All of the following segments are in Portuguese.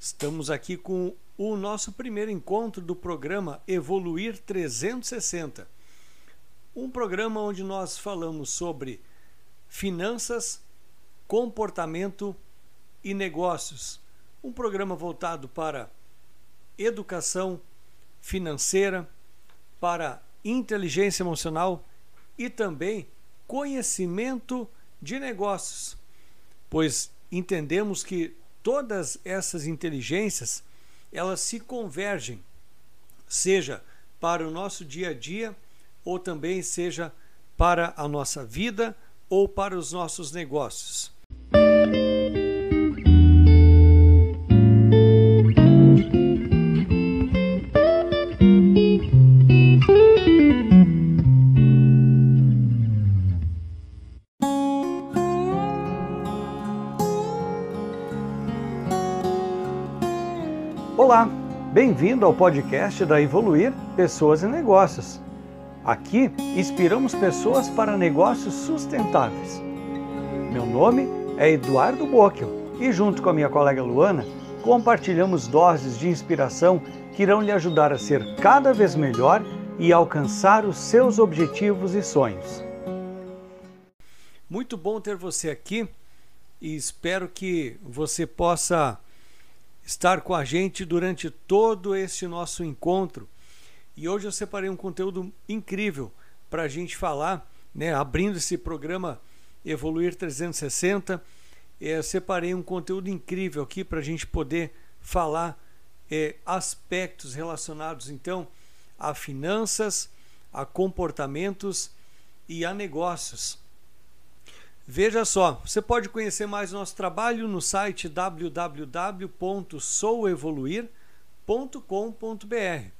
Estamos aqui com o nosso primeiro encontro do programa Evoluir 360. Um programa onde nós falamos sobre finanças, comportamento e negócios. Um programa voltado para educação financeira, para inteligência emocional e também conhecimento de negócios, pois entendemos que todas essas inteligências elas se convergem, seja para o nosso dia a dia ou também seja para a nossa vida ou para os nossos negócios. Bem-vindo ao podcast da Evoluir Pessoas e Negócios. Aqui inspiramos pessoas para negócios sustentáveis. Meu nome é Eduardo Bockel e, junto com a minha colega Luana, compartilhamos doses de inspiração que irão lhe ajudar a ser cada vez melhor e alcançar os seus objetivos e sonhos. Muito bom ter você aqui e espero que você possa estar com a gente durante todo este nosso encontro. E hoje eu separei um conteúdo incrível para a gente falar, né, abrindo esse programa Evoluir 360. É, separei um conteúdo incrível aqui para a gente poder falar é, aspectos relacionados então a finanças, a comportamentos e a negócios. Veja só, você pode conhecer mais nosso trabalho no site www.souevoluir.com.br.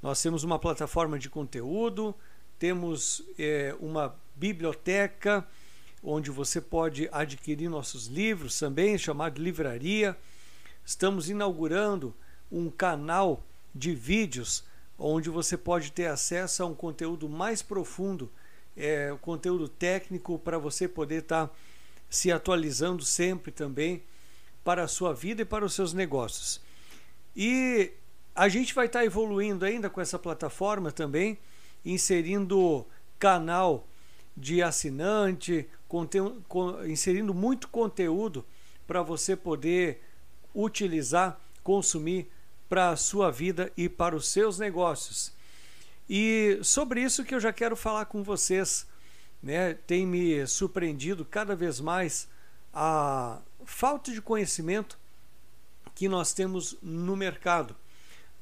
Nós temos uma plataforma de conteúdo, temos é, uma biblioteca onde você pode adquirir nossos livros também, chamado Livraria. Estamos inaugurando um canal de vídeos onde você pode ter acesso a um conteúdo mais profundo é, o conteúdo técnico para você poder estar tá se atualizando sempre também para a sua vida e para os seus negócios. E a gente vai estar tá evoluindo ainda com essa plataforma também, inserindo canal de assinante, inserindo muito conteúdo para você poder utilizar, consumir para a sua vida e para os seus negócios. E sobre isso que eu já quero falar com vocês, né? Tem me surpreendido cada vez mais a falta de conhecimento que nós temos no mercado,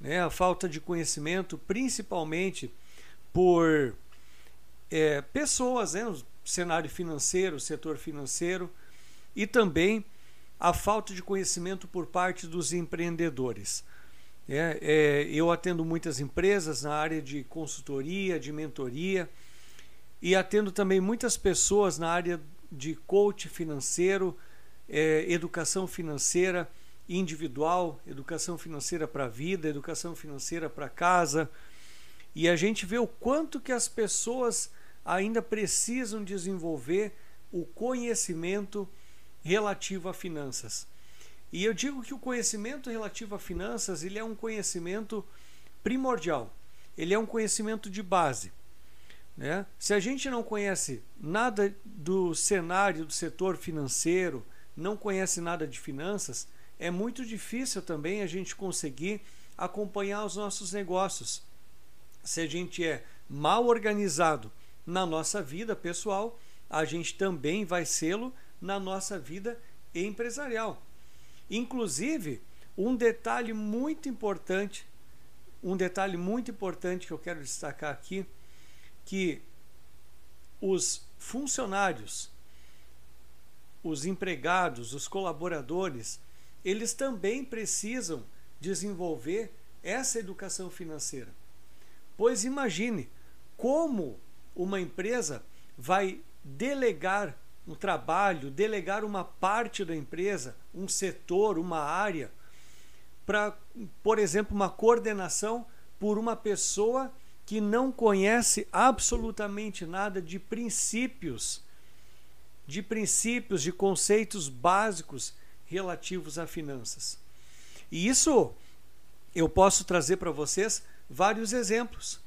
né? A falta de conhecimento, principalmente por é, pessoas, né? No cenário financeiro, setor financeiro, e também a falta de conhecimento por parte dos empreendedores. É, é, eu atendo muitas empresas na área de consultoria, de mentoria e atendo também muitas pessoas na área de coach financeiro, é, educação financeira individual, educação financeira para a vida, educação financeira para casa. E a gente vê o quanto que as pessoas ainda precisam desenvolver o conhecimento relativo a finanças. E eu digo que o conhecimento relativo a finanças ele é um conhecimento primordial. Ele é um conhecimento de base. Né? Se a gente não conhece nada do cenário do setor financeiro, não conhece nada de finanças, é muito difícil também a gente conseguir acompanhar os nossos negócios. Se a gente é mal organizado na nossa vida pessoal, a gente também vai sê-lo na nossa vida empresarial. Inclusive, um detalhe muito importante, um detalhe muito importante que eu quero destacar aqui, que os funcionários, os empregados, os colaboradores, eles também precisam desenvolver essa educação financeira. Pois imagine como uma empresa vai delegar um trabalho, delegar uma parte da empresa, um setor, uma área, para, por exemplo, uma coordenação por uma pessoa que não conhece absolutamente nada de princípios, de princípios, de conceitos básicos relativos a finanças. E isso eu posso trazer para vocês vários exemplos.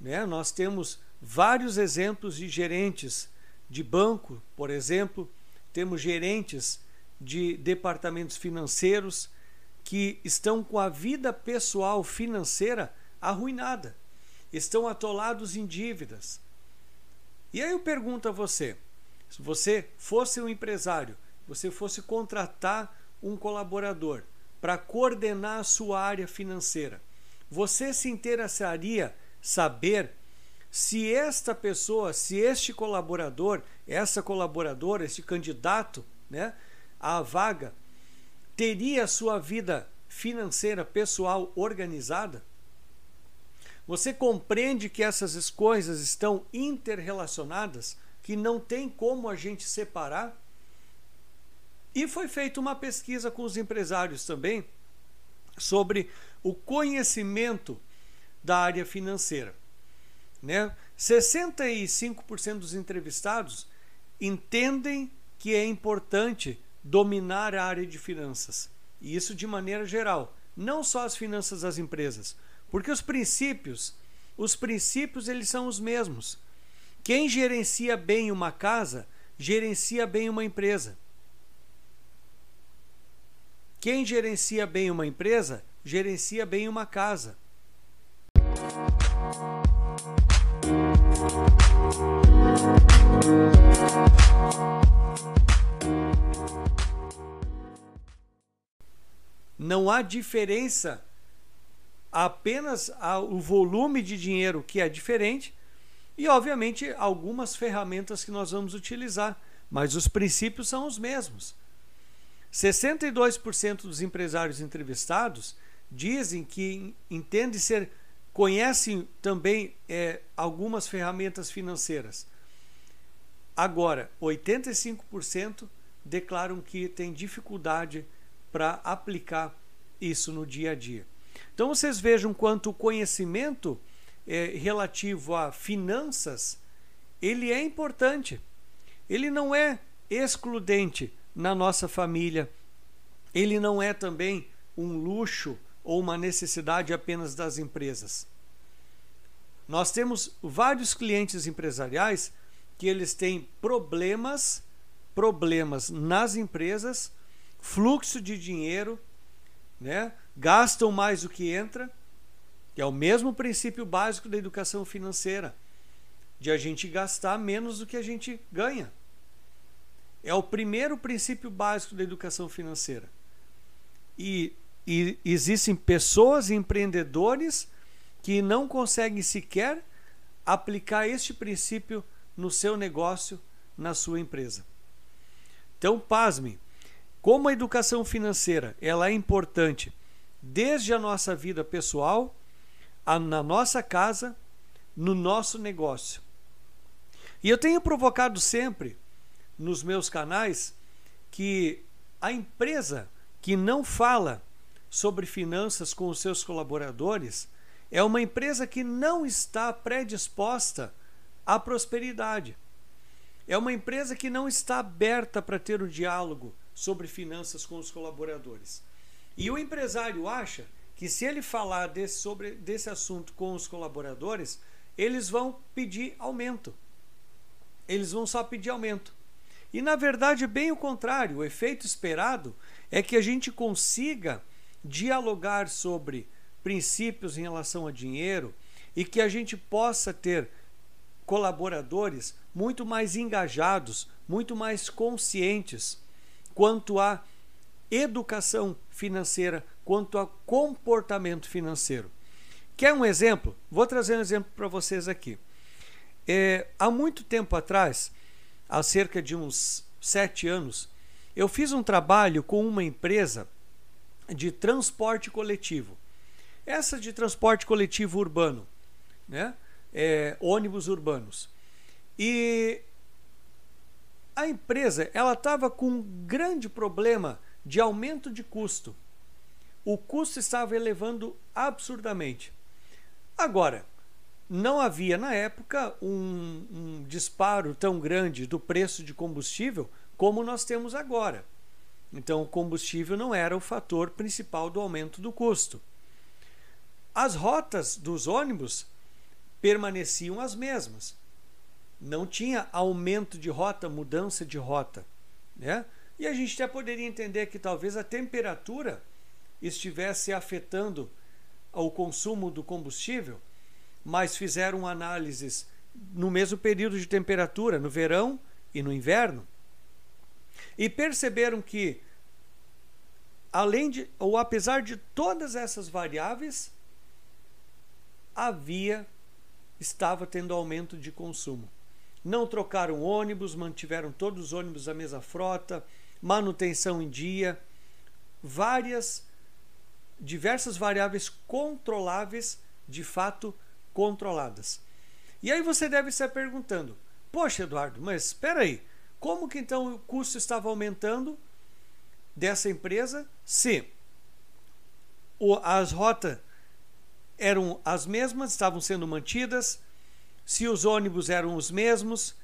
Né? Nós temos vários exemplos de gerentes de banco, por exemplo, temos gerentes de departamentos financeiros que estão com a vida pessoal financeira arruinada, estão atolados em dívidas. E aí eu pergunto a você: se você fosse um empresário, você fosse contratar um colaborador para coordenar a sua área financeira, você se interessaria saber se esta pessoa, se este colaborador, essa colaboradora, este candidato, né, à vaga, teria sua vida financeira pessoal organizada? Você compreende que essas coisas estão interrelacionadas, que não tem como a gente separar? E foi feita uma pesquisa com os empresários também sobre o conhecimento da área financeira. Né? 65% dos entrevistados entendem que é importante dominar a área de finanças. E isso de maneira geral, não só as finanças das empresas, porque os princípios, os princípios eles são os mesmos. Quem gerencia bem uma casa, gerencia bem uma empresa. Quem gerencia bem uma empresa, gerencia bem uma casa. Não há diferença, apenas o volume de dinheiro que é diferente e, obviamente, algumas ferramentas que nós vamos utilizar, mas os princípios são os mesmos. 62% dos empresários entrevistados dizem que entendem ser conhecem também é, algumas ferramentas financeiras. Agora, 85% declaram que têm dificuldade para aplicar isso no dia a dia. Então vocês vejam quanto o conhecimento é, relativo a finanças ele é importante. Ele não é excludente na nossa família. Ele não é também um luxo ou uma necessidade apenas das empresas. Nós temos vários clientes empresariais que eles têm problemas, problemas nas empresas, fluxo de dinheiro, né? Gastam mais do que entra, que é o mesmo princípio básico da educação financeira, de a gente gastar menos do que a gente ganha. É o primeiro princípio básico da educação financeira. E e existem pessoas empreendedores que não conseguem sequer aplicar este princípio no seu negócio, na sua empresa. Então, pasme, como a educação financeira ela é importante desde a nossa vida pessoal, a, na nossa casa, no nosso negócio. E eu tenho provocado sempre nos meus canais que a empresa que não fala sobre finanças com os seus colaboradores é uma empresa que não está predisposta à prosperidade. É uma empresa que não está aberta para ter um diálogo sobre finanças com os colaboradores. E o empresário acha que se ele falar desse, sobre, desse assunto com os colaboradores, eles vão pedir aumento. Eles vão só pedir aumento. E na verdade, bem o contrário, o efeito esperado é que a gente consiga dialogar sobre princípios em relação a dinheiro e que a gente possa ter colaboradores muito mais engajados, muito mais conscientes quanto à educação financeira, quanto a comportamento financeiro. Quer um exemplo? Vou trazer um exemplo para vocês aqui. É, há muito tempo atrás, há cerca de uns sete anos, eu fiz um trabalho com uma empresa de transporte coletivo. Essa de transporte coletivo urbano, né? É, ônibus urbanos. E a empresa ela estava com um grande problema de aumento de custo. O custo estava elevando absurdamente. Agora, não havia na época um, um disparo tão grande do preço de combustível como nós temos agora. Então, o combustível não era o fator principal do aumento do custo. As rotas dos ônibus permaneciam as mesmas. Não tinha aumento de rota, mudança de rota. Né? E a gente até poderia entender que talvez a temperatura estivesse afetando o consumo do combustível, mas fizeram análises no mesmo período de temperatura, no verão e no inverno, e perceberam que, além de, ou apesar de todas essas variáveis, havia, estava tendo aumento de consumo. Não trocaram ônibus, mantiveram todos os ônibus da mesma frota, manutenção em dia, várias, diversas variáveis controláveis, de fato controladas. E aí você deve estar perguntando: Poxa, Eduardo, mas espera aí, como que então o custo estava aumentando dessa empresa se as rotas eram as mesmas, estavam sendo mantidas, se os ônibus eram os mesmos,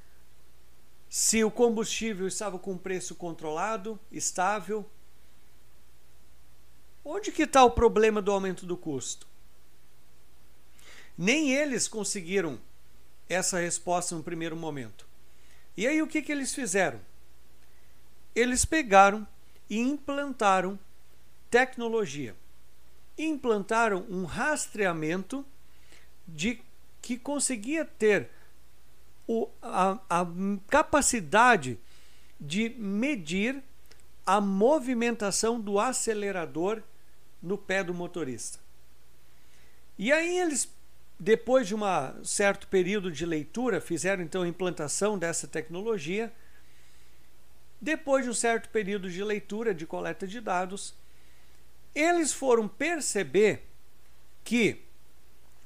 se o combustível estava com preço controlado, estável. Onde que está o problema do aumento do custo? Nem eles conseguiram essa resposta no primeiro momento. E aí o que, que eles fizeram? Eles pegaram e implantaram tecnologia. Implantaram um rastreamento de que conseguia ter o, a, a capacidade de medir a movimentação do acelerador no pé do motorista. E aí eles depois de um certo período de leitura, fizeram então a implantação dessa tecnologia. Depois de um certo período de leitura, de coleta de dados, eles foram perceber que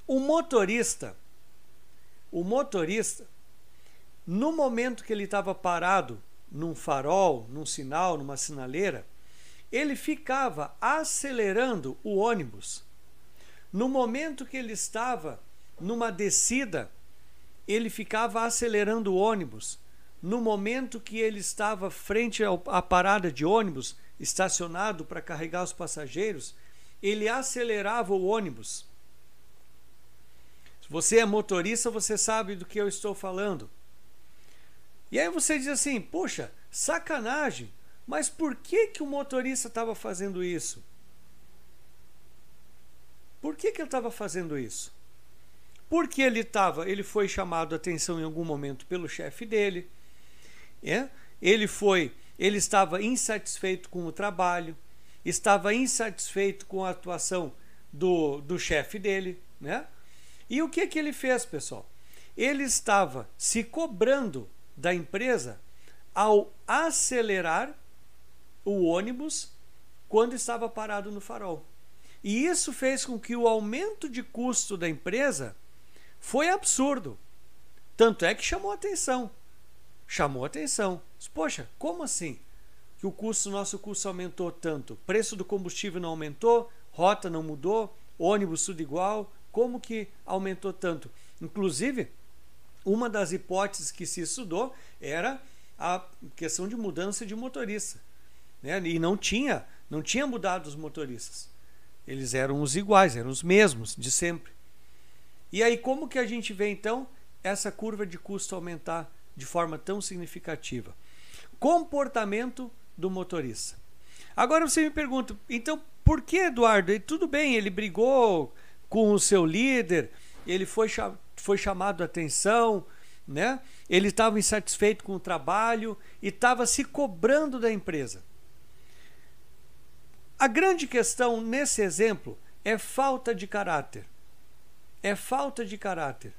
o motorista, o motorista, no momento que ele estava parado num farol, num sinal, numa sinaleira, ele ficava acelerando o ônibus no momento que ele estava numa descida, ele ficava acelerando o ônibus. No momento que ele estava frente à parada de ônibus, estacionado para carregar os passageiros, ele acelerava o ônibus. Você é motorista, você sabe do que eu estou falando. E aí você diz assim: "Poxa, sacanagem. Mas por que que o motorista estava fazendo isso?" Por que, que ele estava fazendo isso? Porque ele estava, ele foi chamado a atenção em algum momento pelo chefe dele, é? ele foi, ele estava insatisfeito com o trabalho, estava insatisfeito com a atuação do, do chefe dele, né? E o que que ele fez, pessoal? Ele estava se cobrando da empresa ao acelerar o ônibus quando estava parado no farol. E isso fez com que o aumento de custo da empresa foi absurdo. Tanto é que chamou atenção. Chamou atenção. Poxa, como assim? Que o custo, nosso custo aumentou tanto? Preço do combustível não aumentou, rota não mudou, ônibus tudo igual. Como que aumentou tanto? Inclusive, uma das hipóteses que se estudou era a questão de mudança de motorista. Né? E não tinha, não tinha mudado os motoristas. Eles eram os iguais, eram os mesmos de sempre. E aí, como que a gente vê então essa curva de custo aumentar de forma tão significativa? Comportamento do motorista. Agora você me pergunta, então por que, Eduardo? Tudo bem, ele brigou com o seu líder, ele foi, foi chamado a atenção, né? ele estava insatisfeito com o trabalho e estava se cobrando da empresa. A grande questão nesse exemplo é falta de caráter. É falta de caráter.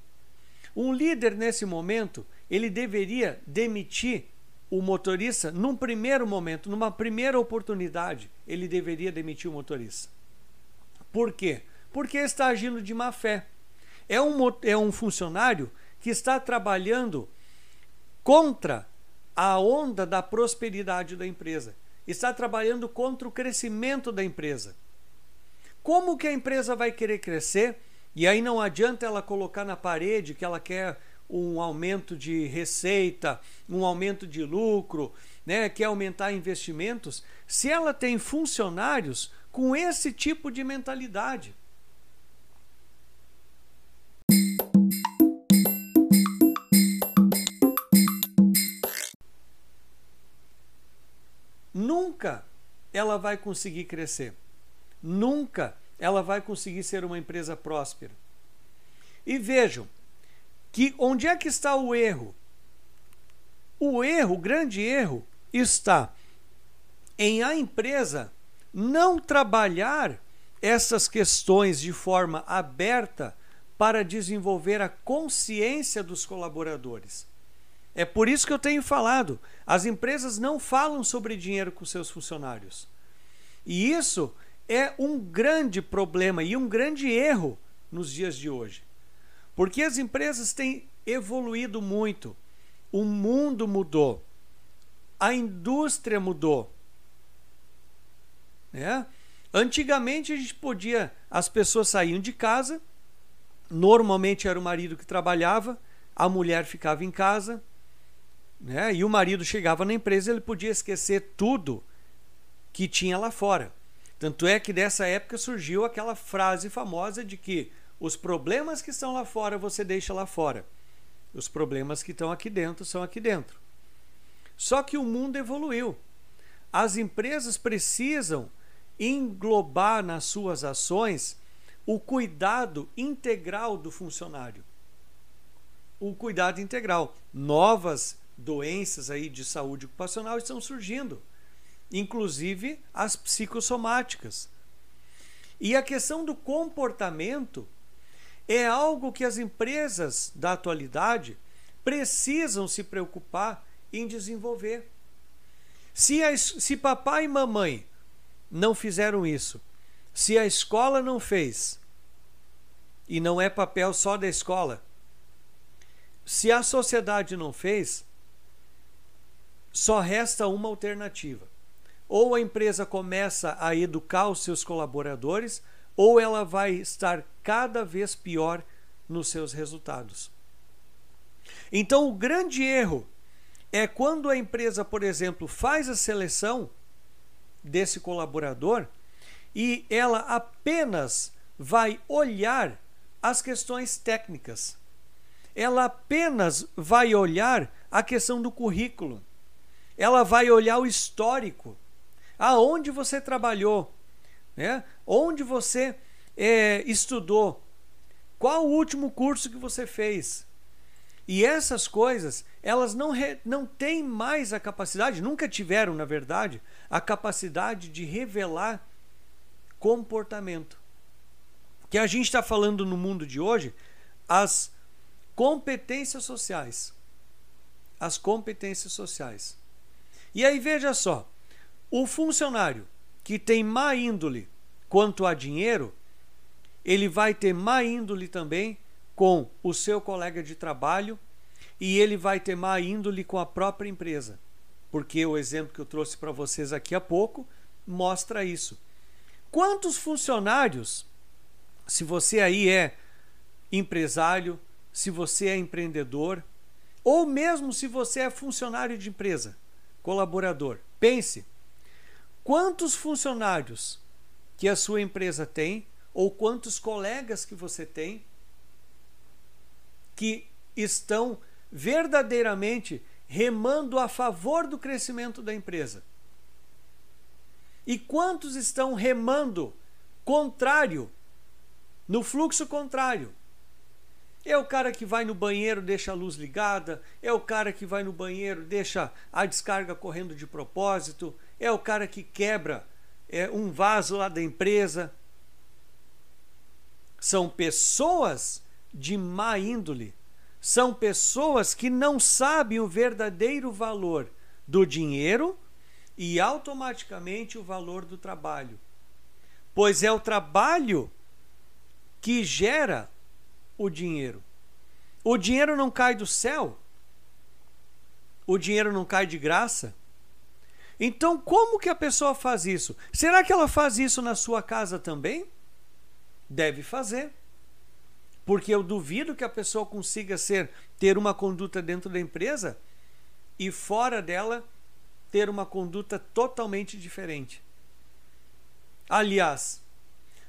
Um líder nesse momento, ele deveria demitir o motorista num primeiro momento, numa primeira oportunidade, ele deveria demitir o motorista. Por quê? Porque está agindo de má fé. É um, é um funcionário que está trabalhando contra a onda da prosperidade da empresa está trabalhando contra o crescimento da empresa. Como que a empresa vai querer crescer? E aí não adianta ela colocar na parede que ela quer um aumento de receita, um aumento de lucro, né, quer aumentar investimentos, se ela tem funcionários com esse tipo de mentalidade. Nunca ela vai conseguir crescer. Nunca ela vai conseguir ser uma empresa próspera. E vejam que onde é que está o erro? O erro, o grande erro, está em a empresa não trabalhar essas questões de forma aberta para desenvolver a consciência dos colaboradores. É por isso que eu tenho falado: as empresas não falam sobre dinheiro com seus funcionários. E isso é um grande problema e um grande erro nos dias de hoje. Porque as empresas têm evoluído muito, o mundo mudou, a indústria mudou. Né? Antigamente a gente podia, as pessoas saíam de casa, normalmente era o marido que trabalhava, a mulher ficava em casa, né? e o marido chegava na empresa, ele podia esquecer tudo que tinha lá fora. Tanto é que dessa época surgiu aquela frase famosa de que os problemas que estão lá fora você deixa lá fora. Os problemas que estão aqui dentro são aqui dentro. Só que o mundo evoluiu. As empresas precisam englobar nas suas ações o cuidado integral do funcionário. O cuidado integral. Novas doenças aí de saúde ocupacional estão surgindo inclusive as psicossomáticas. E a questão do comportamento é algo que as empresas da atualidade precisam se preocupar em desenvolver. Se, a, se papai e mamãe não fizeram isso, se a escola não fez, e não é papel só da escola, se a sociedade não fez, só resta uma alternativa ou a empresa começa a educar os seus colaboradores, ou ela vai estar cada vez pior nos seus resultados. Então, o grande erro é quando a empresa, por exemplo, faz a seleção desse colaborador e ela apenas vai olhar as questões técnicas. Ela apenas vai olhar a questão do currículo. Ela vai olhar o histórico aonde você trabalhou, né? onde você é, estudou, qual o último curso que você fez. E essas coisas, elas não, re, não têm mais a capacidade, nunca tiveram, na verdade, a capacidade de revelar comportamento. Que a gente está falando no mundo de hoje, as competências sociais. As competências sociais. E aí veja só, o funcionário que tem má índole quanto a dinheiro, ele vai ter má índole também com o seu colega de trabalho e ele vai ter má índole com a própria empresa. Porque o exemplo que eu trouxe para vocês aqui há pouco mostra isso. Quantos funcionários, se você aí é empresário, se você é empreendedor, ou mesmo se você é funcionário de empresa, colaborador, pense, quantos funcionários que a sua empresa tem ou quantos colegas que você tem que estão verdadeiramente remando a favor do crescimento da empresa. E quantos estão remando contrário, no fluxo contrário? É o cara que vai no banheiro, deixa a luz ligada, é o cara que vai no banheiro, deixa a descarga correndo de propósito, é o cara que quebra é, um vaso lá da empresa. São pessoas de má índole, são pessoas que não sabem o verdadeiro valor do dinheiro e automaticamente o valor do trabalho. Pois é o trabalho que gera o dinheiro. O dinheiro não cai do céu. O dinheiro não cai de graça. Então, como que a pessoa faz isso? Será que ela faz isso na sua casa também? Deve fazer. Porque eu duvido que a pessoa consiga ser ter uma conduta dentro da empresa e fora dela ter uma conduta totalmente diferente. Aliás,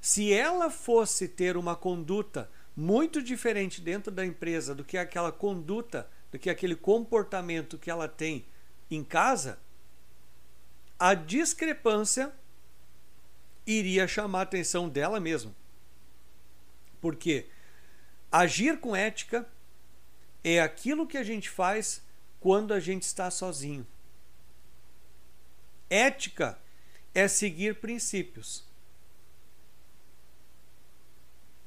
se ela fosse ter uma conduta muito diferente dentro da empresa do que aquela conduta, do que aquele comportamento que ela tem em casa, a discrepância iria chamar a atenção dela mesma. Porque agir com ética é aquilo que a gente faz quando a gente está sozinho. Ética é seguir princípios.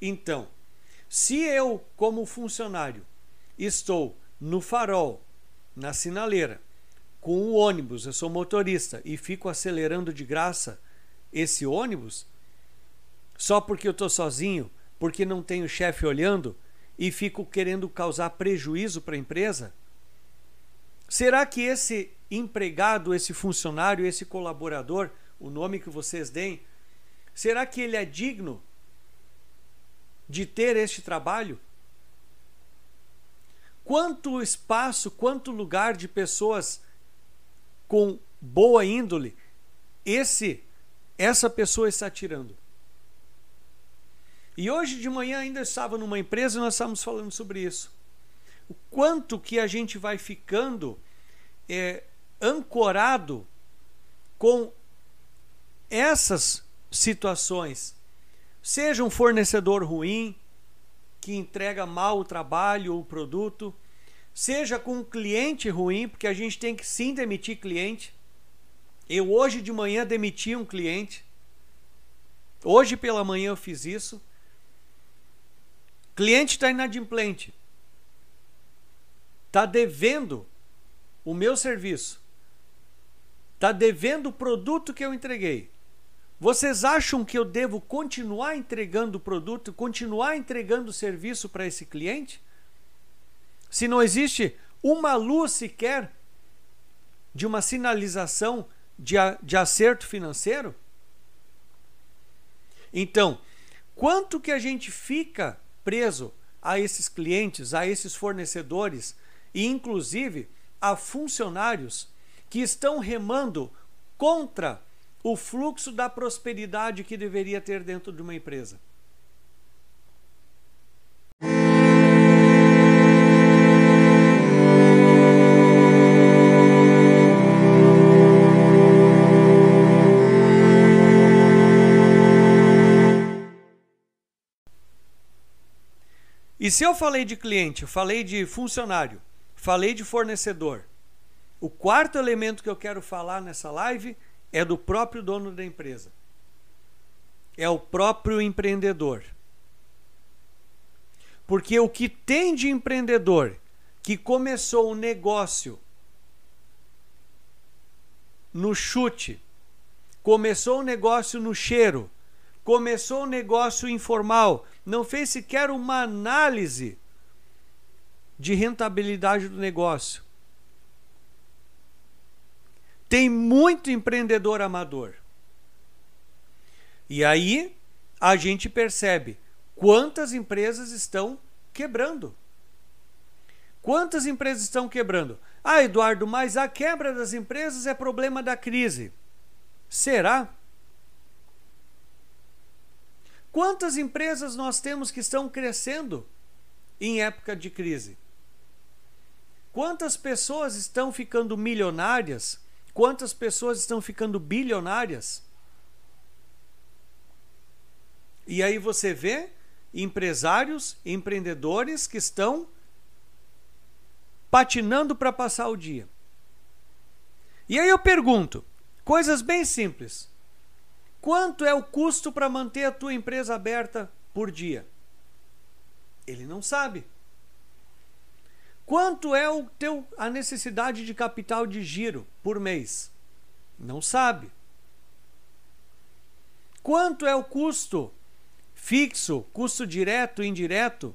Então, se eu, como funcionário, estou no farol, na sinaleira, com o ônibus, eu sou motorista e fico acelerando de graça esse ônibus, só porque eu estou sozinho, porque não tenho chefe olhando e fico querendo causar prejuízo para a empresa? Será que esse empregado, esse funcionário, esse colaborador, o nome que vocês deem, será que ele é digno de ter este trabalho? Quanto espaço, quanto lugar de pessoas com boa índole esse essa pessoa está tirando? E hoje de manhã ainda estava numa empresa e nós estávamos falando sobre isso. O quanto que a gente vai ficando é, ancorado com essas situações Seja um fornecedor ruim, que entrega mal o trabalho ou o produto, seja com um cliente ruim, porque a gente tem que sim demitir cliente. Eu hoje de manhã demiti um cliente. Hoje pela manhã eu fiz isso. Cliente está inadimplente. Está devendo o meu serviço. Está devendo o produto que eu entreguei. Vocês acham que eu devo continuar entregando o produto, continuar entregando o serviço para esse cliente? Se não existe uma luz sequer de uma sinalização de, de acerto financeiro? Então, quanto que a gente fica preso a esses clientes, a esses fornecedores e inclusive a funcionários que estão remando contra o fluxo da prosperidade que deveria ter dentro de uma empresa. E se eu falei de cliente, falei de funcionário, falei de fornecedor, o quarto elemento que eu quero falar nessa live é do próprio dono da empresa. É o próprio empreendedor. Porque o que tem de empreendedor que começou o negócio no chute, começou o negócio no cheiro, começou o negócio informal, não fez sequer uma análise de rentabilidade do negócio. Tem muito empreendedor amador. E aí a gente percebe quantas empresas estão quebrando. Quantas empresas estão quebrando? Ah, Eduardo, mas a quebra das empresas é problema da crise. Será? Quantas empresas nós temos que estão crescendo em época de crise? Quantas pessoas estão ficando milionárias Quantas pessoas estão ficando bilionárias? E aí você vê empresários, empreendedores que estão patinando para passar o dia. E aí eu pergunto, coisas bem simples. Quanto é o custo para manter a tua empresa aberta por dia? Ele não sabe. Quanto é o teu, a necessidade de capital de giro por mês? Não sabe. Quanto é o custo fixo, custo direto e indireto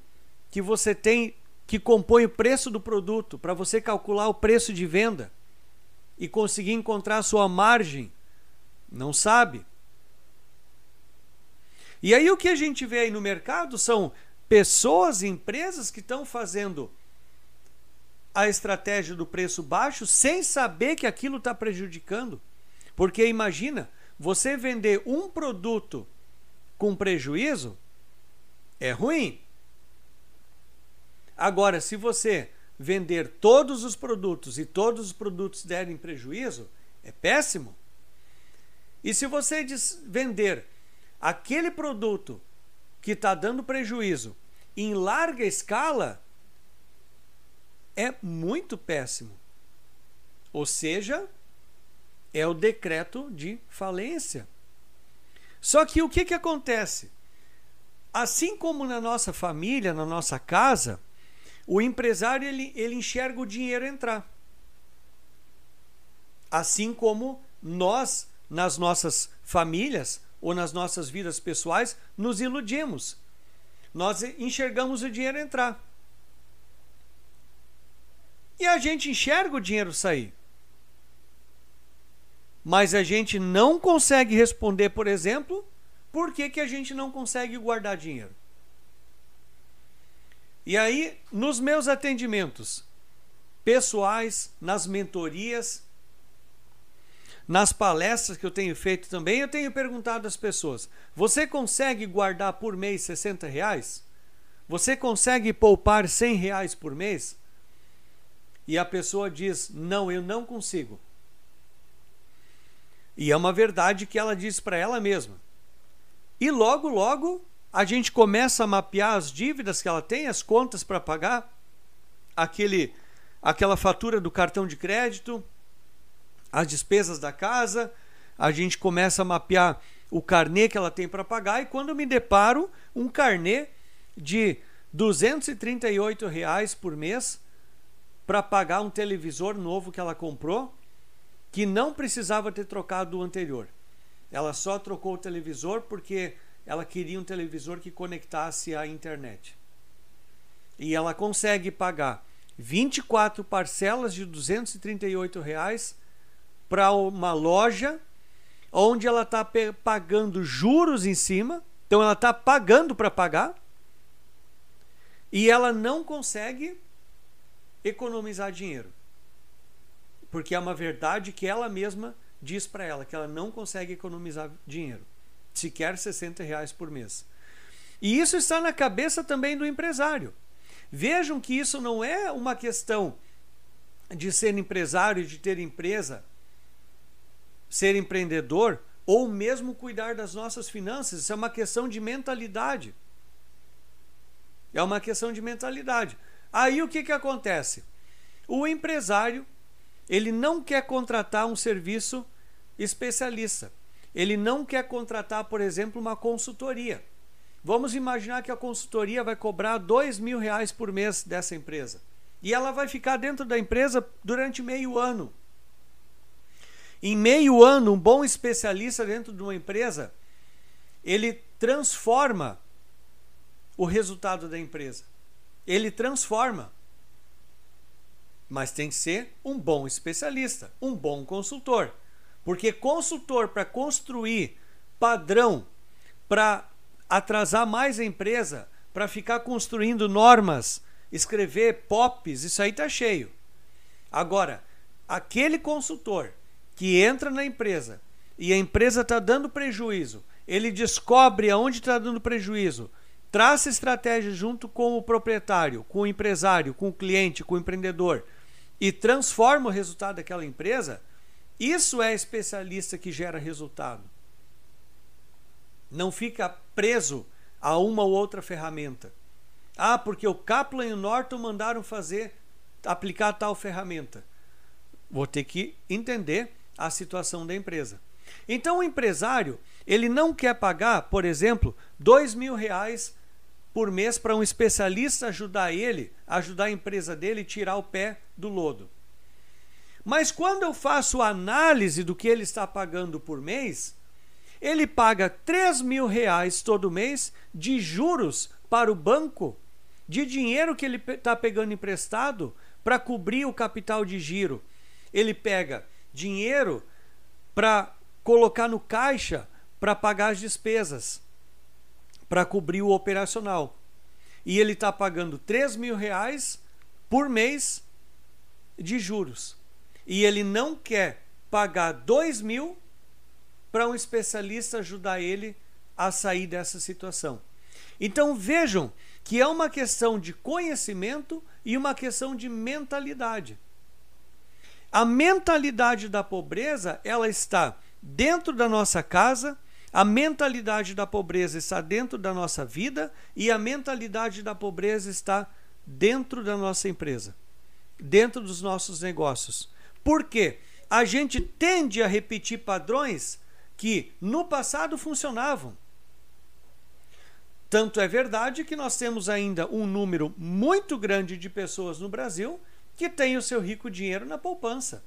que você tem que compõe o preço do produto para você calcular o preço de venda e conseguir encontrar a sua margem? Não sabe. E aí o que a gente vê aí no mercado são pessoas empresas que estão fazendo a estratégia do preço baixo sem saber que aquilo está prejudicando. Porque imagina, você vender um produto com prejuízo é ruim. Agora, se você vender todos os produtos e todos os produtos derem prejuízo, é péssimo. E se você vender aquele produto que está dando prejuízo em larga escala, é muito péssimo. Ou seja, é o decreto de falência. Só que o que, que acontece? Assim como na nossa família, na nossa casa, o empresário ele, ele enxerga o dinheiro entrar. Assim como nós, nas nossas famílias ou nas nossas vidas pessoais, nos iludimos. Nós enxergamos o dinheiro entrar. E a gente enxerga o dinheiro sair. Mas a gente não consegue responder, por exemplo, por que, que a gente não consegue guardar dinheiro. E aí, nos meus atendimentos pessoais, nas mentorias, nas palestras que eu tenho feito também, eu tenho perguntado às pessoas: você consegue guardar por mês 60 reais? Você consegue poupar 100 reais por mês? E a pessoa diz: não, eu não consigo. E é uma verdade que ela diz para ela mesma. E logo, logo, a gente começa a mapear as dívidas que ela tem, as contas para pagar, aquele, aquela fatura do cartão de crédito, as despesas da casa, a gente começa a mapear o carnê que ela tem para pagar e quando eu me deparo um carnê de 238 reais por mês para pagar um televisor novo que ela comprou, que não precisava ter trocado o anterior. Ela só trocou o televisor porque ela queria um televisor que conectasse à internet. E ela consegue pagar 24 parcelas de 238 reais para uma loja onde ela está pagando juros em cima, então ela está pagando para pagar e ela não consegue economizar dinheiro. Porque é uma verdade que ela mesma diz para ela, que ela não consegue economizar dinheiro, sequer 60 reais por mês. E isso está na cabeça também do empresário. Vejam que isso não é uma questão de ser empresário, de ter empresa, ser empreendedor ou mesmo cuidar das nossas finanças. Isso é uma questão de mentalidade. É uma questão de mentalidade. Aí o que, que acontece? O empresário ele não quer contratar um serviço especialista. Ele não quer contratar, por exemplo, uma consultoria. Vamos imaginar que a consultoria vai cobrar dois mil reais por mês dessa empresa. E ela vai ficar dentro da empresa durante meio ano. Em meio ano, um bom especialista dentro de uma empresa, ele transforma o resultado da empresa. Ele transforma. Mas tem que ser um bom especialista, um bom consultor. Porque consultor para construir padrão, para atrasar mais a empresa, para ficar construindo normas, escrever POPs, isso aí tá cheio. Agora, aquele consultor que entra na empresa e a empresa está dando prejuízo, ele descobre aonde está dando prejuízo, traça estratégia junto com o proprietário, com o empresário, com o cliente, com o empreendedor e transforma o resultado daquela empresa, isso é especialista que gera resultado. Não fica preso a uma ou outra ferramenta. Ah, porque o Kaplan e o Norton mandaram fazer, aplicar tal ferramenta. Vou ter que entender a situação da empresa. Então o empresário ele não quer pagar, por exemplo, dois mil reais por mês para um especialista ajudar ele, ajudar a empresa dele tirar o pé do lodo. Mas quando eu faço análise do que ele está pagando por mês, ele paga 3 mil reais todo mês de juros para o banco, de dinheiro que ele está pegando emprestado para cobrir o capital de giro. Ele pega dinheiro para colocar no caixa para pagar as despesas, para cobrir o operacional. E ele está pagando 3 mil reais por mês de juros. E ele não quer pagar 2 mil para um especialista ajudar ele a sair dessa situação. Então vejam que é uma questão de conhecimento e uma questão de mentalidade. A mentalidade da pobreza, ela está dentro da nossa casa, a mentalidade da pobreza está dentro da nossa vida e a mentalidade da pobreza está dentro da nossa empresa, dentro dos nossos negócios. Por quê? A gente tende a repetir padrões que no passado funcionavam. Tanto é verdade que nós temos ainda um número muito grande de pessoas no Brasil que têm o seu rico dinheiro na poupança,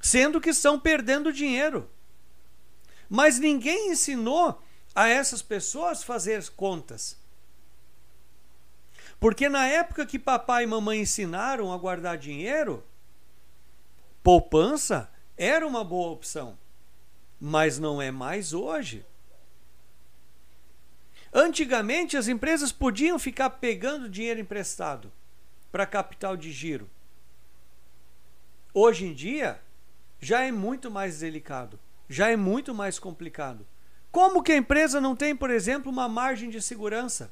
sendo que estão perdendo dinheiro. Mas ninguém ensinou a essas pessoas fazer contas. Porque na época que papai e mamãe ensinaram a guardar dinheiro, poupança era uma boa opção, mas não é mais hoje. Antigamente as empresas podiam ficar pegando dinheiro emprestado para capital de giro. Hoje em dia já é muito mais delicado, já é muito mais complicado. Como que a empresa não tem, por exemplo, uma margem de segurança?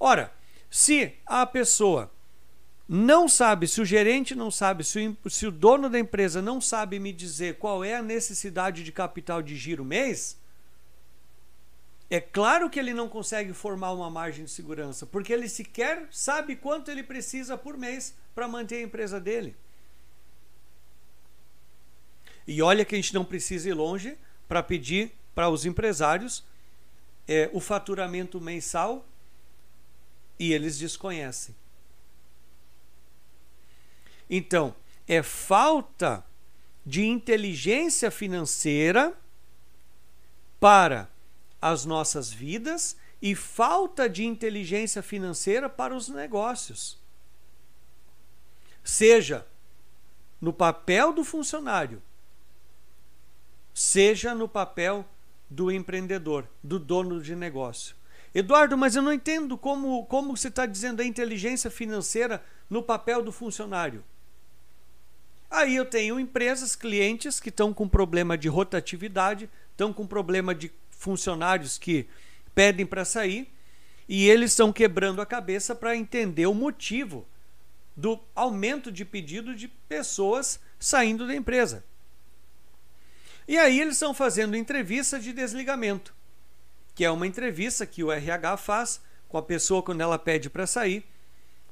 Ora, se a pessoa não sabe, se o gerente não sabe, se o, se o dono da empresa não sabe me dizer qual é a necessidade de capital de giro mês, é claro que ele não consegue formar uma margem de segurança, porque ele sequer sabe quanto ele precisa por mês para manter a empresa dele. E olha que a gente não precisa ir longe para pedir para os empresários é, o faturamento mensal e eles desconhecem. Então, é falta de inteligência financeira para as nossas vidas e falta de inteligência financeira para os negócios. Seja no papel do funcionário, seja no papel do empreendedor, do dono de negócio. Eduardo, mas eu não entendo como, como você está dizendo a inteligência financeira no papel do funcionário. Aí eu tenho empresas, clientes que estão com problema de rotatividade, estão com problema de funcionários que pedem para sair e eles estão quebrando a cabeça para entender o motivo do aumento de pedido de pessoas saindo da empresa. E aí eles estão fazendo entrevista de desligamento, que é uma entrevista que o RH faz com a pessoa quando ela pede para sair,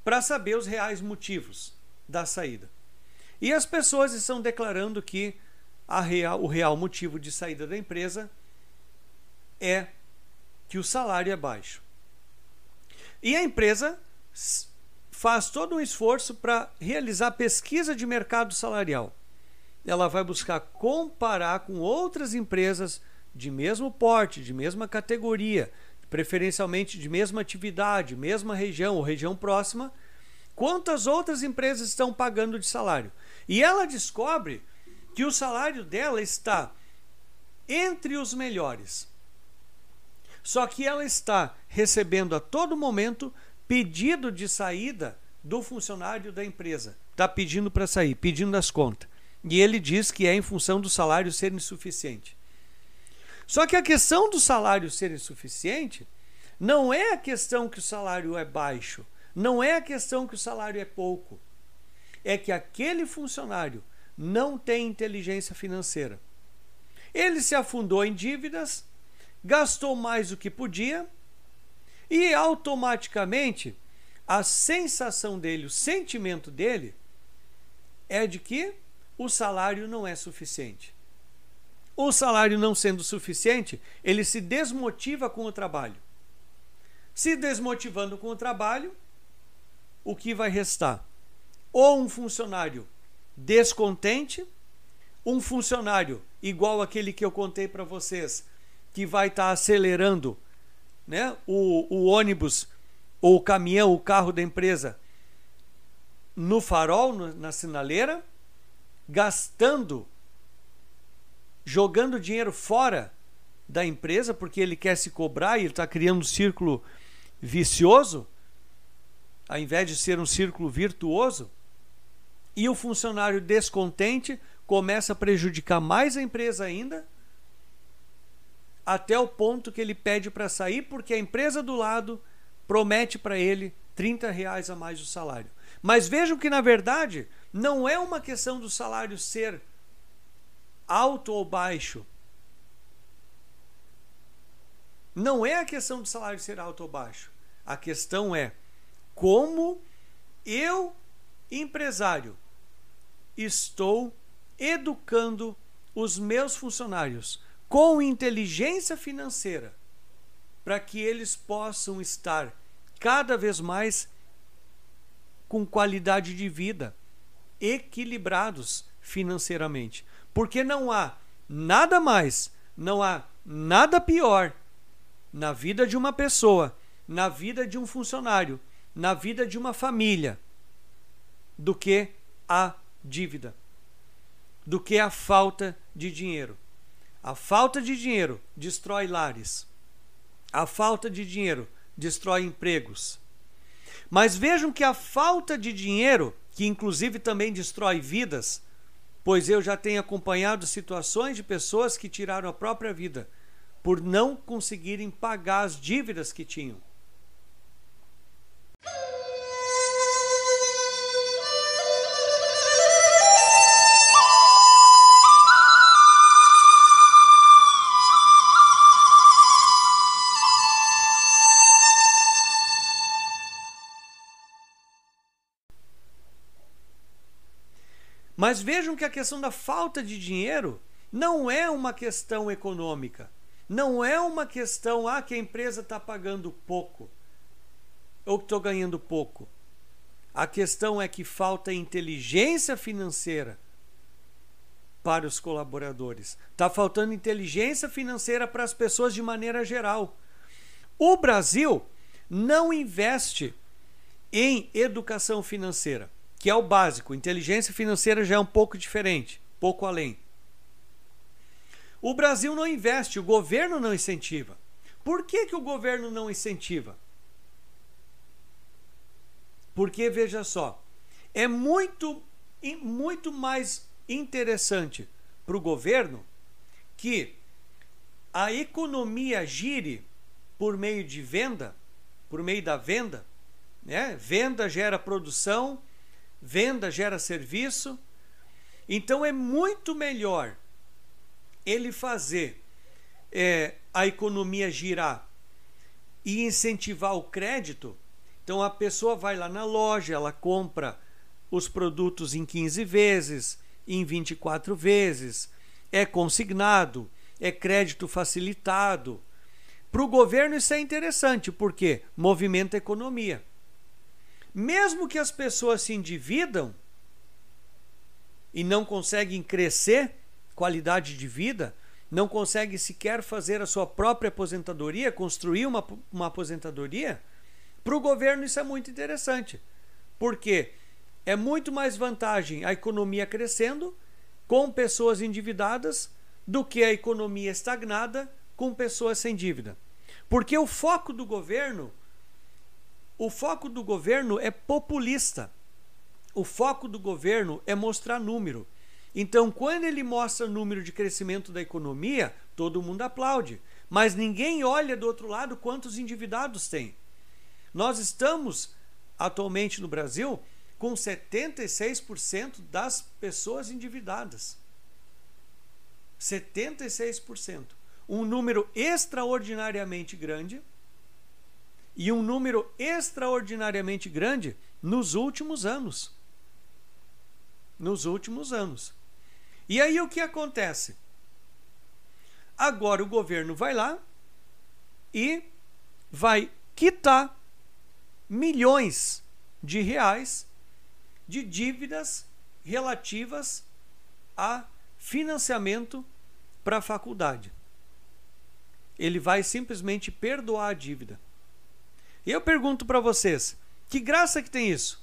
para saber os reais motivos da saída. E as pessoas estão declarando que real, o real motivo de saída da empresa é que o salário é baixo. E a empresa faz todo um esforço para realizar pesquisa de mercado salarial. Ela vai buscar comparar com outras empresas de mesmo porte, de mesma categoria, preferencialmente de mesma atividade, mesma região ou região próxima, quantas outras empresas estão pagando de salário. E ela descobre que o salário dela está entre os melhores. Só que ela está recebendo a todo momento pedido de saída do funcionário da empresa. Está pedindo para sair, pedindo as contas. E ele diz que é em função do salário ser insuficiente. Só que a questão do salário ser insuficiente não é a questão que o salário é baixo, não é a questão que o salário é pouco é que aquele funcionário não tem inteligência financeira. Ele se afundou em dívidas, gastou mais do que podia e automaticamente a sensação dele, o sentimento dele é de que o salário não é suficiente. O salário não sendo suficiente, ele se desmotiva com o trabalho. Se desmotivando com o trabalho, o que vai restar? ou um funcionário descontente, um funcionário igual aquele que eu contei para vocês, que vai estar tá acelerando né, o, o ônibus ou o caminhão, o carro da empresa no farol, no, na sinaleira, gastando, jogando dinheiro fora da empresa porque ele quer se cobrar e ele está criando um círculo vicioso ao invés de ser um círculo virtuoso, e o funcionário descontente começa a prejudicar mais a empresa ainda, até o ponto que ele pede para sair, porque a empresa do lado promete para ele 30 reais a mais o salário. Mas vejam que, na verdade, não é uma questão do salário ser alto ou baixo. Não é a questão do salário ser alto ou baixo. A questão é como eu, empresário, estou educando os meus funcionários com inteligência financeira para que eles possam estar cada vez mais com qualidade de vida, equilibrados financeiramente. Porque não há nada mais, não há nada pior na vida de uma pessoa, na vida de um funcionário, na vida de uma família, do que a dívida, do que a falta de dinheiro. A falta de dinheiro destrói lares. A falta de dinheiro destrói empregos. Mas vejam que a falta de dinheiro, que inclusive também destrói vidas, pois eu já tenho acompanhado situações de pessoas que tiraram a própria vida por não conseguirem pagar as dívidas que tinham. Mas vejam que a questão da falta de dinheiro não é uma questão econômica. Não é uma questão, ah, que a empresa está pagando pouco ou que estou ganhando pouco. A questão é que falta inteligência financeira para os colaboradores. Está faltando inteligência financeira para as pessoas de maneira geral. O Brasil não investe em educação financeira que é o básico. Inteligência financeira já é um pouco diferente, pouco além. O Brasil não investe, o governo não incentiva. Por que, que o governo não incentiva? Porque, veja só, é muito, muito mais interessante para o governo que a economia gire por meio de venda, por meio da venda. Né? Venda gera produção, venda gera serviço. Então é muito melhor ele fazer é, a economia girar e incentivar o crédito. Então a pessoa vai lá na loja, ela compra os produtos em 15 vezes, em 24 vezes, é consignado, é crédito facilitado. Para o governo isso é interessante, porque movimenta a economia mesmo que as pessoas se endividam e não conseguem crescer qualidade de vida, não conseguem sequer fazer a sua própria aposentadoria, construir uma, uma aposentadoria, para o governo isso é muito interessante. Porque é muito mais vantagem a economia crescendo com pessoas endividadas do que a economia estagnada com pessoas sem dívida. Porque o foco do governo o foco do governo é populista. O foco do governo é mostrar número. Então, quando ele mostra número de crescimento da economia, todo mundo aplaude. Mas ninguém olha do outro lado quantos endividados tem. Nós estamos atualmente no Brasil com 76% das pessoas endividadas. 76%. Um número extraordinariamente grande e um número extraordinariamente grande nos últimos anos. Nos últimos anos. E aí o que acontece? Agora o governo vai lá e vai quitar milhões de reais de dívidas relativas a financiamento para a faculdade. Ele vai simplesmente perdoar a dívida. E eu pergunto para vocês: que graça que tem isso?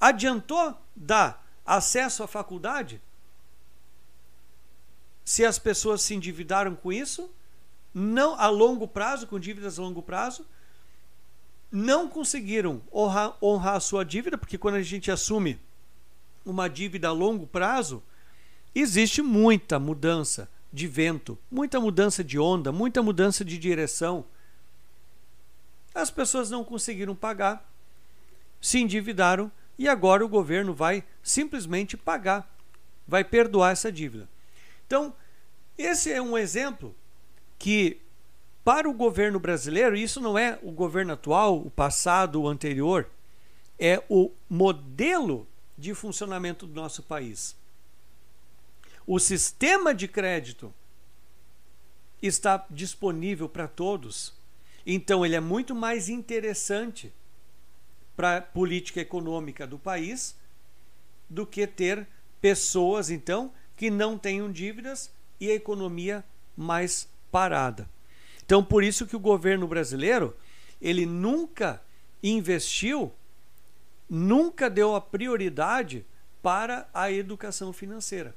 Adiantou dar acesso à faculdade? Se as pessoas se endividaram com isso, não a longo prazo, com dívidas a longo prazo, não conseguiram honrar, honrar a sua dívida, porque quando a gente assume uma dívida a longo prazo, existe muita mudança de vento, muita mudança de onda, muita mudança de direção. As pessoas não conseguiram pagar, se endividaram e agora o governo vai simplesmente pagar, vai perdoar essa dívida. Então, esse é um exemplo que para o governo brasileiro, isso não é o governo atual, o passado, o anterior, é o modelo de funcionamento do nosso país. O sistema de crédito está disponível para todos, então ele é muito mais interessante para a política econômica do país do que ter pessoas então que não tenham dívidas e a economia mais parada. Então, por isso que o governo brasileiro, ele nunca investiu, nunca deu a prioridade para a educação financeira.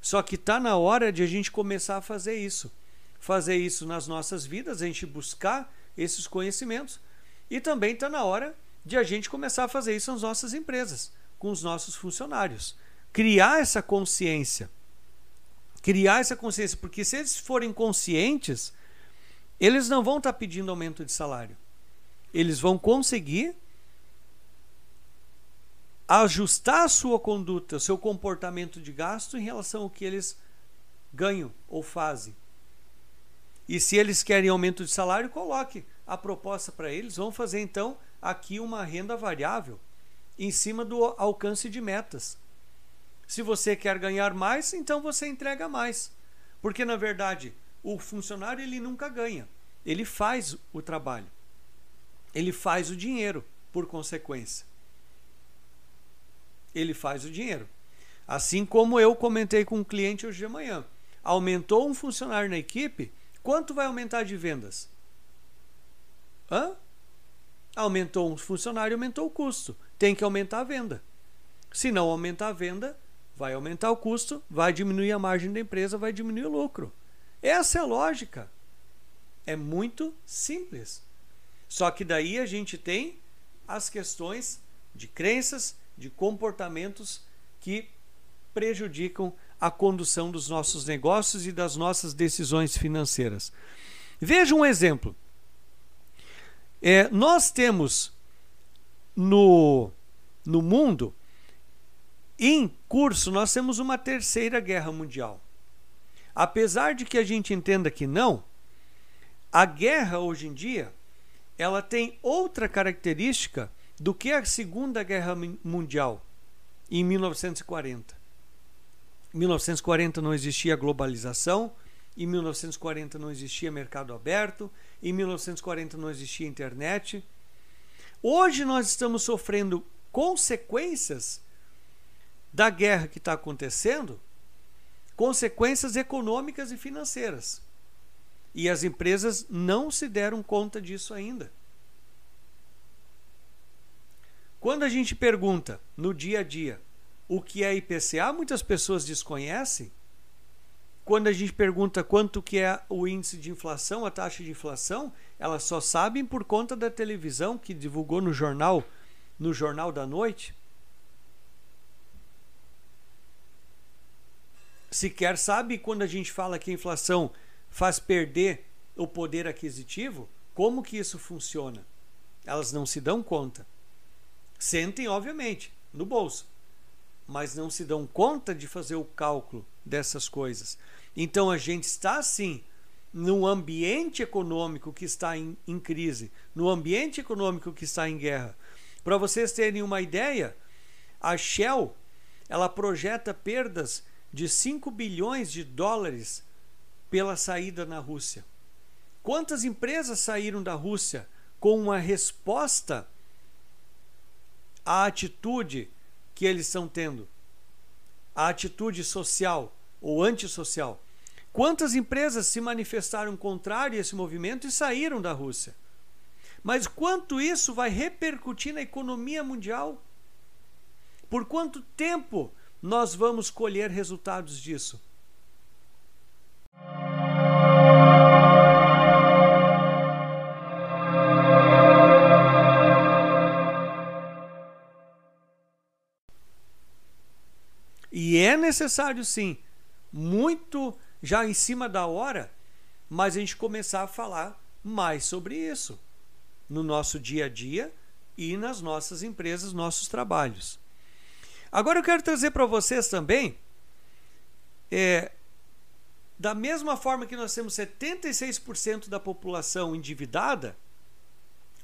Só que está na hora de a gente começar a fazer isso. Fazer isso nas nossas vidas, a gente buscar esses conhecimentos. E também está na hora de a gente começar a fazer isso nas nossas empresas, com os nossos funcionários. Criar essa consciência. Criar essa consciência, porque se eles forem conscientes, eles não vão estar tá pedindo aumento de salário. Eles vão conseguir ajustar a sua conduta, seu comportamento de gasto em relação ao que eles ganham ou fazem. E se eles querem aumento de salário, coloque a proposta para eles. Vão fazer então aqui uma renda variável em cima do alcance de metas. Se você quer ganhar mais, então você entrega mais. Porque na verdade, o funcionário ele nunca ganha. Ele faz o trabalho. Ele faz o dinheiro, por consequência. Ele faz o dinheiro. Assim como eu comentei com um cliente hoje de manhã. Aumentou um funcionário na equipe, quanto vai aumentar de vendas? Hã? Aumentou um funcionário, aumentou o custo. Tem que aumentar a venda. Se não aumentar a venda, vai aumentar o custo, vai diminuir a margem da empresa, vai diminuir o lucro. Essa é a lógica. É muito simples. Só que daí a gente tem as questões de crenças, de comportamentos que prejudicam a condução dos nossos negócios e das nossas decisões financeiras. Veja um exemplo. É, nós temos no, no mundo, em curso, nós temos uma terceira guerra mundial. Apesar de que a gente entenda que não, a guerra hoje em dia ela tem outra característica do que a Segunda Guerra Mundial em 1940. Em 1940 não existia globalização, em 1940 não existia mercado aberto, em 1940 não existia internet. Hoje nós estamos sofrendo consequências da guerra que está acontecendo, consequências econômicas e financeiras. E as empresas não se deram conta disso ainda. Quando a gente pergunta no dia a dia o que é IPCA, muitas pessoas desconhecem. Quando a gente pergunta quanto que é o índice de inflação, a taxa de inflação, elas só sabem por conta da televisão que divulgou no jornal, no jornal da noite. Sequer sabe quando a gente fala que a inflação faz perder o poder aquisitivo, como que isso funciona? Elas não se dão conta. Sentem, obviamente, no bolso, mas não se dão conta de fazer o cálculo dessas coisas. Então a gente está sim num ambiente econômico que está em, em crise, no ambiente econômico que está em guerra. Para vocês terem uma ideia, a Shell ela projeta perdas de 5 bilhões de dólares pela saída na Rússia. Quantas empresas saíram da Rússia com uma resposta à atitude que eles estão tendo? A atitude social ou antissocial. Quantas empresas se manifestaram contrário a esse movimento e saíram da Rússia? Mas quanto isso vai repercutir na economia mundial? Por quanto tempo nós vamos colher resultados disso? Necessário sim, muito já em cima da hora, mas a gente começar a falar mais sobre isso no nosso dia a dia e nas nossas empresas, nossos trabalhos. Agora eu quero trazer para vocês também, é, da mesma forma que nós temos 76% da população endividada,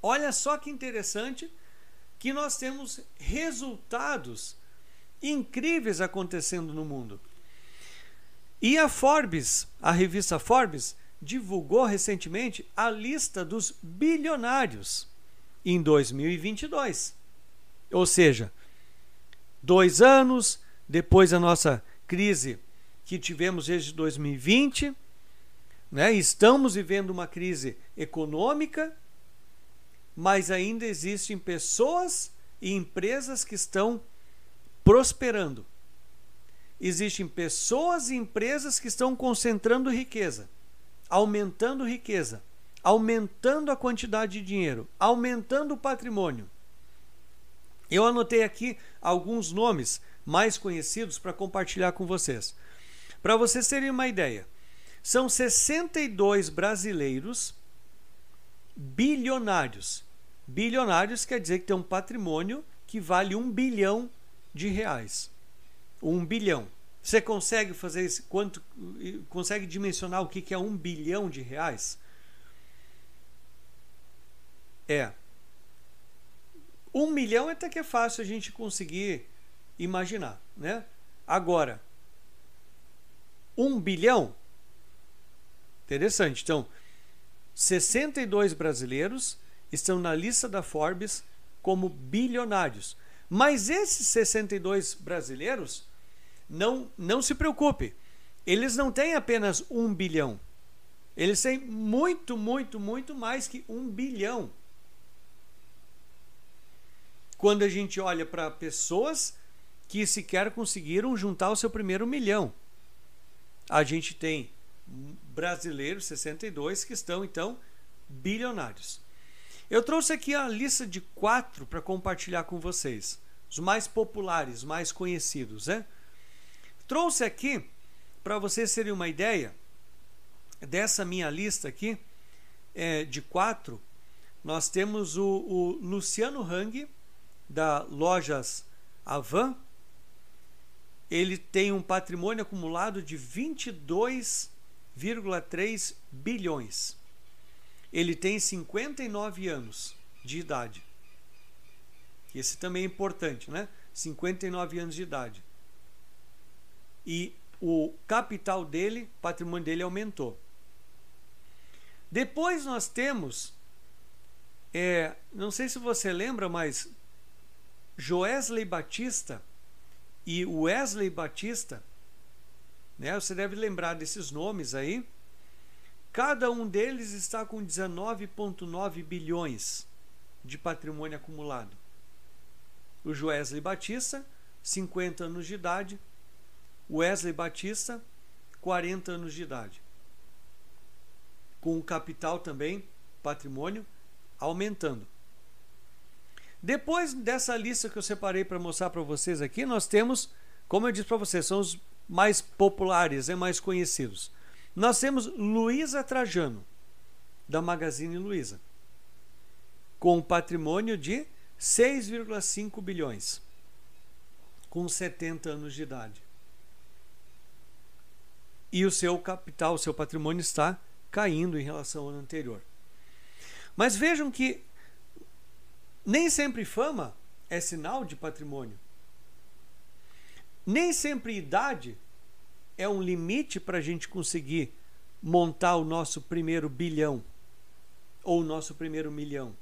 olha só que interessante que nós temos resultados incríveis acontecendo no mundo. E a Forbes, a revista Forbes, divulgou recentemente a lista dos bilionários em 2022. Ou seja, dois anos depois da nossa crise que tivemos desde 2020, né? estamos vivendo uma crise econômica, mas ainda existem pessoas e empresas que estão prosperando. Existem pessoas e empresas que estão concentrando riqueza, aumentando riqueza, aumentando a quantidade de dinheiro, aumentando o patrimônio. Eu anotei aqui alguns nomes mais conhecidos para compartilhar com vocês. Para vocês terem uma ideia, são 62 brasileiros bilionários. Bilionários quer dizer que tem um patrimônio que vale um bilhão de reais. Um bilhão. Você consegue fazer isso? Quanto consegue dimensionar o que é um bilhão de reais? É. Um milhão até que é fácil a gente conseguir imaginar, né? Agora, um bilhão. Interessante. Então, 62 brasileiros estão na lista da Forbes como bilionários. Mas esses 62 brasileiros, não, não se preocupe, eles não têm apenas um bilhão. Eles têm muito, muito, muito mais que um bilhão. Quando a gente olha para pessoas que sequer conseguiram juntar o seu primeiro milhão a gente tem brasileiros, 62, que estão então bilionários. Eu trouxe aqui a lista de quatro para compartilhar com vocês, os mais populares, mais conhecidos, né? Trouxe aqui para vocês terem uma ideia dessa minha lista aqui é, de quatro. Nós temos o, o Luciano Hang da Lojas Avan, ele tem um patrimônio acumulado de 22,3 bilhões. Ele tem 59 anos de idade. Esse também é importante, né? 59 anos de idade. E o capital dele, o patrimônio dele aumentou. Depois nós temos, é, não sei se você lembra, mas Joesley Batista e Wesley Batista, né? Você deve lembrar desses nomes aí. Cada um deles está com 19,9 bilhões de patrimônio acumulado. O Wesley Batista, 50 anos de idade. Wesley Batista, 40 anos de idade. Com o capital também, patrimônio, aumentando. Depois dessa lista que eu separei para mostrar para vocês aqui, nós temos, como eu disse para vocês, são os mais populares, é mais conhecidos. Nós temos Luísa Trajano, da Magazine Luiza, com um patrimônio de 6,5 bilhões, com 70 anos de idade. E o seu capital, o seu patrimônio está caindo em relação ao ano anterior. Mas vejam que nem sempre fama é sinal de patrimônio. Nem sempre idade é um limite para a gente conseguir montar o nosso primeiro bilhão ou o nosso primeiro milhão.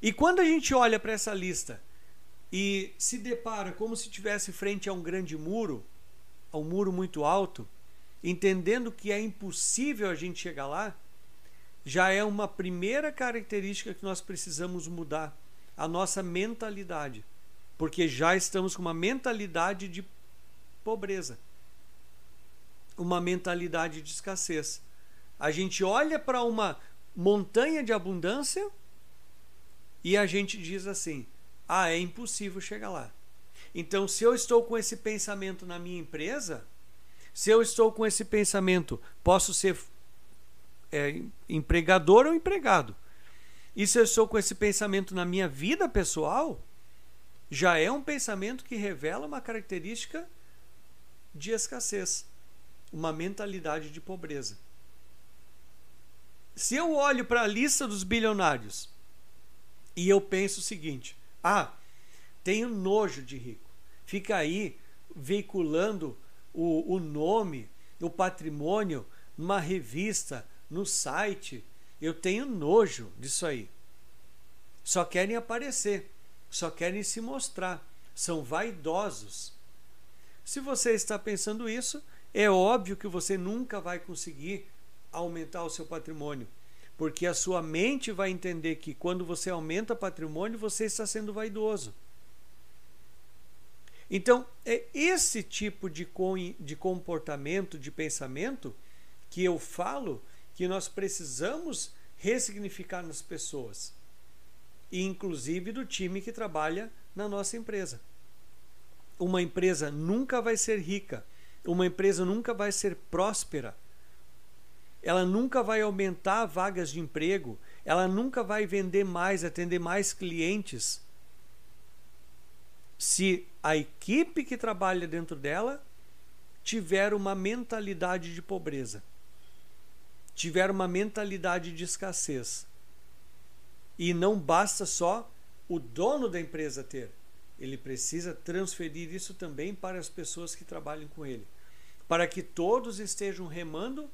E quando a gente olha para essa lista e se depara como se estivesse frente a um grande muro, a um muro muito alto, entendendo que é impossível a gente chegar lá, já é uma primeira característica que nós precisamos mudar a nossa mentalidade, porque já estamos com uma mentalidade de pobreza, uma mentalidade de escassez. A gente olha para uma montanha de abundância e a gente diz assim: ah, é impossível chegar lá. Então, se eu estou com esse pensamento na minha empresa, se eu estou com esse pensamento, posso ser é, empregador ou empregado. E se eu estou com esse pensamento na minha vida pessoal, já é um pensamento que revela uma característica de escassez, uma mentalidade de pobreza. Se eu olho para a lista dos bilionários e eu penso o seguinte: ah, tenho nojo de rico, fica aí veiculando o, o nome, o patrimônio numa revista, no site. Eu tenho nojo disso aí. Só querem aparecer, só querem se mostrar, são vaidosos. Se você está pensando isso, é óbvio que você nunca vai conseguir aumentar o seu patrimônio, porque a sua mente vai entender que quando você aumenta patrimônio, você está sendo vaidoso. Então, é esse tipo de, de comportamento, de pensamento que eu falo que nós precisamos ressignificar nas pessoas, inclusive do time que trabalha na nossa empresa. Uma empresa nunca vai ser rica, uma empresa nunca vai ser próspera, ela nunca vai aumentar vagas de emprego, ela nunca vai vender mais, atender mais clientes se a equipe que trabalha dentro dela tiver uma mentalidade de pobreza, tiver uma mentalidade de escassez. E não basta só o dono da empresa ter, ele precisa transferir isso também para as pessoas que trabalham com ele, para que todos estejam remando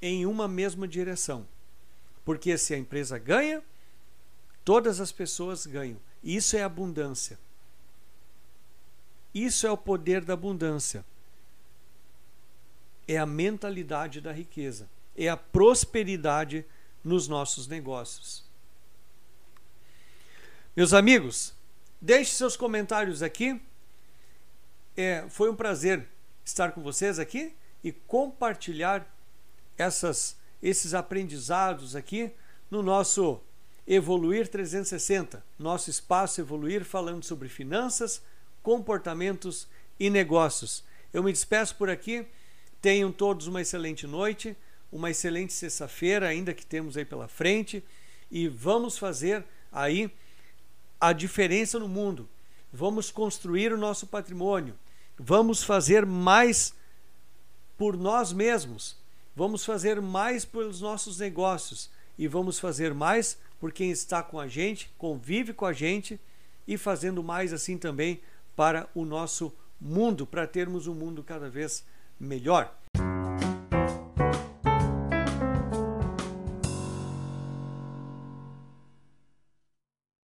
em uma mesma direção. Porque se a empresa ganha, todas as pessoas ganham. Isso é abundância. Isso é o poder da abundância. É a mentalidade da riqueza. É a prosperidade nos nossos negócios. Meus amigos, deixe seus comentários aqui. É, foi um prazer estar com vocês aqui e compartilhar essas, esses aprendizados aqui no nosso Evoluir 360, nosso espaço Evoluir, falando sobre finanças, comportamentos e negócios. Eu me despeço por aqui. Tenham todos uma excelente noite, uma excelente sexta-feira, ainda que temos aí pela frente, e vamos fazer aí a diferença no mundo. Vamos construir o nosso patrimônio. Vamos fazer mais por nós mesmos. Vamos fazer mais pelos nossos negócios e vamos fazer mais por quem está com a gente, convive com a gente e fazendo mais assim também para o nosso mundo, para termos um mundo cada vez melhor.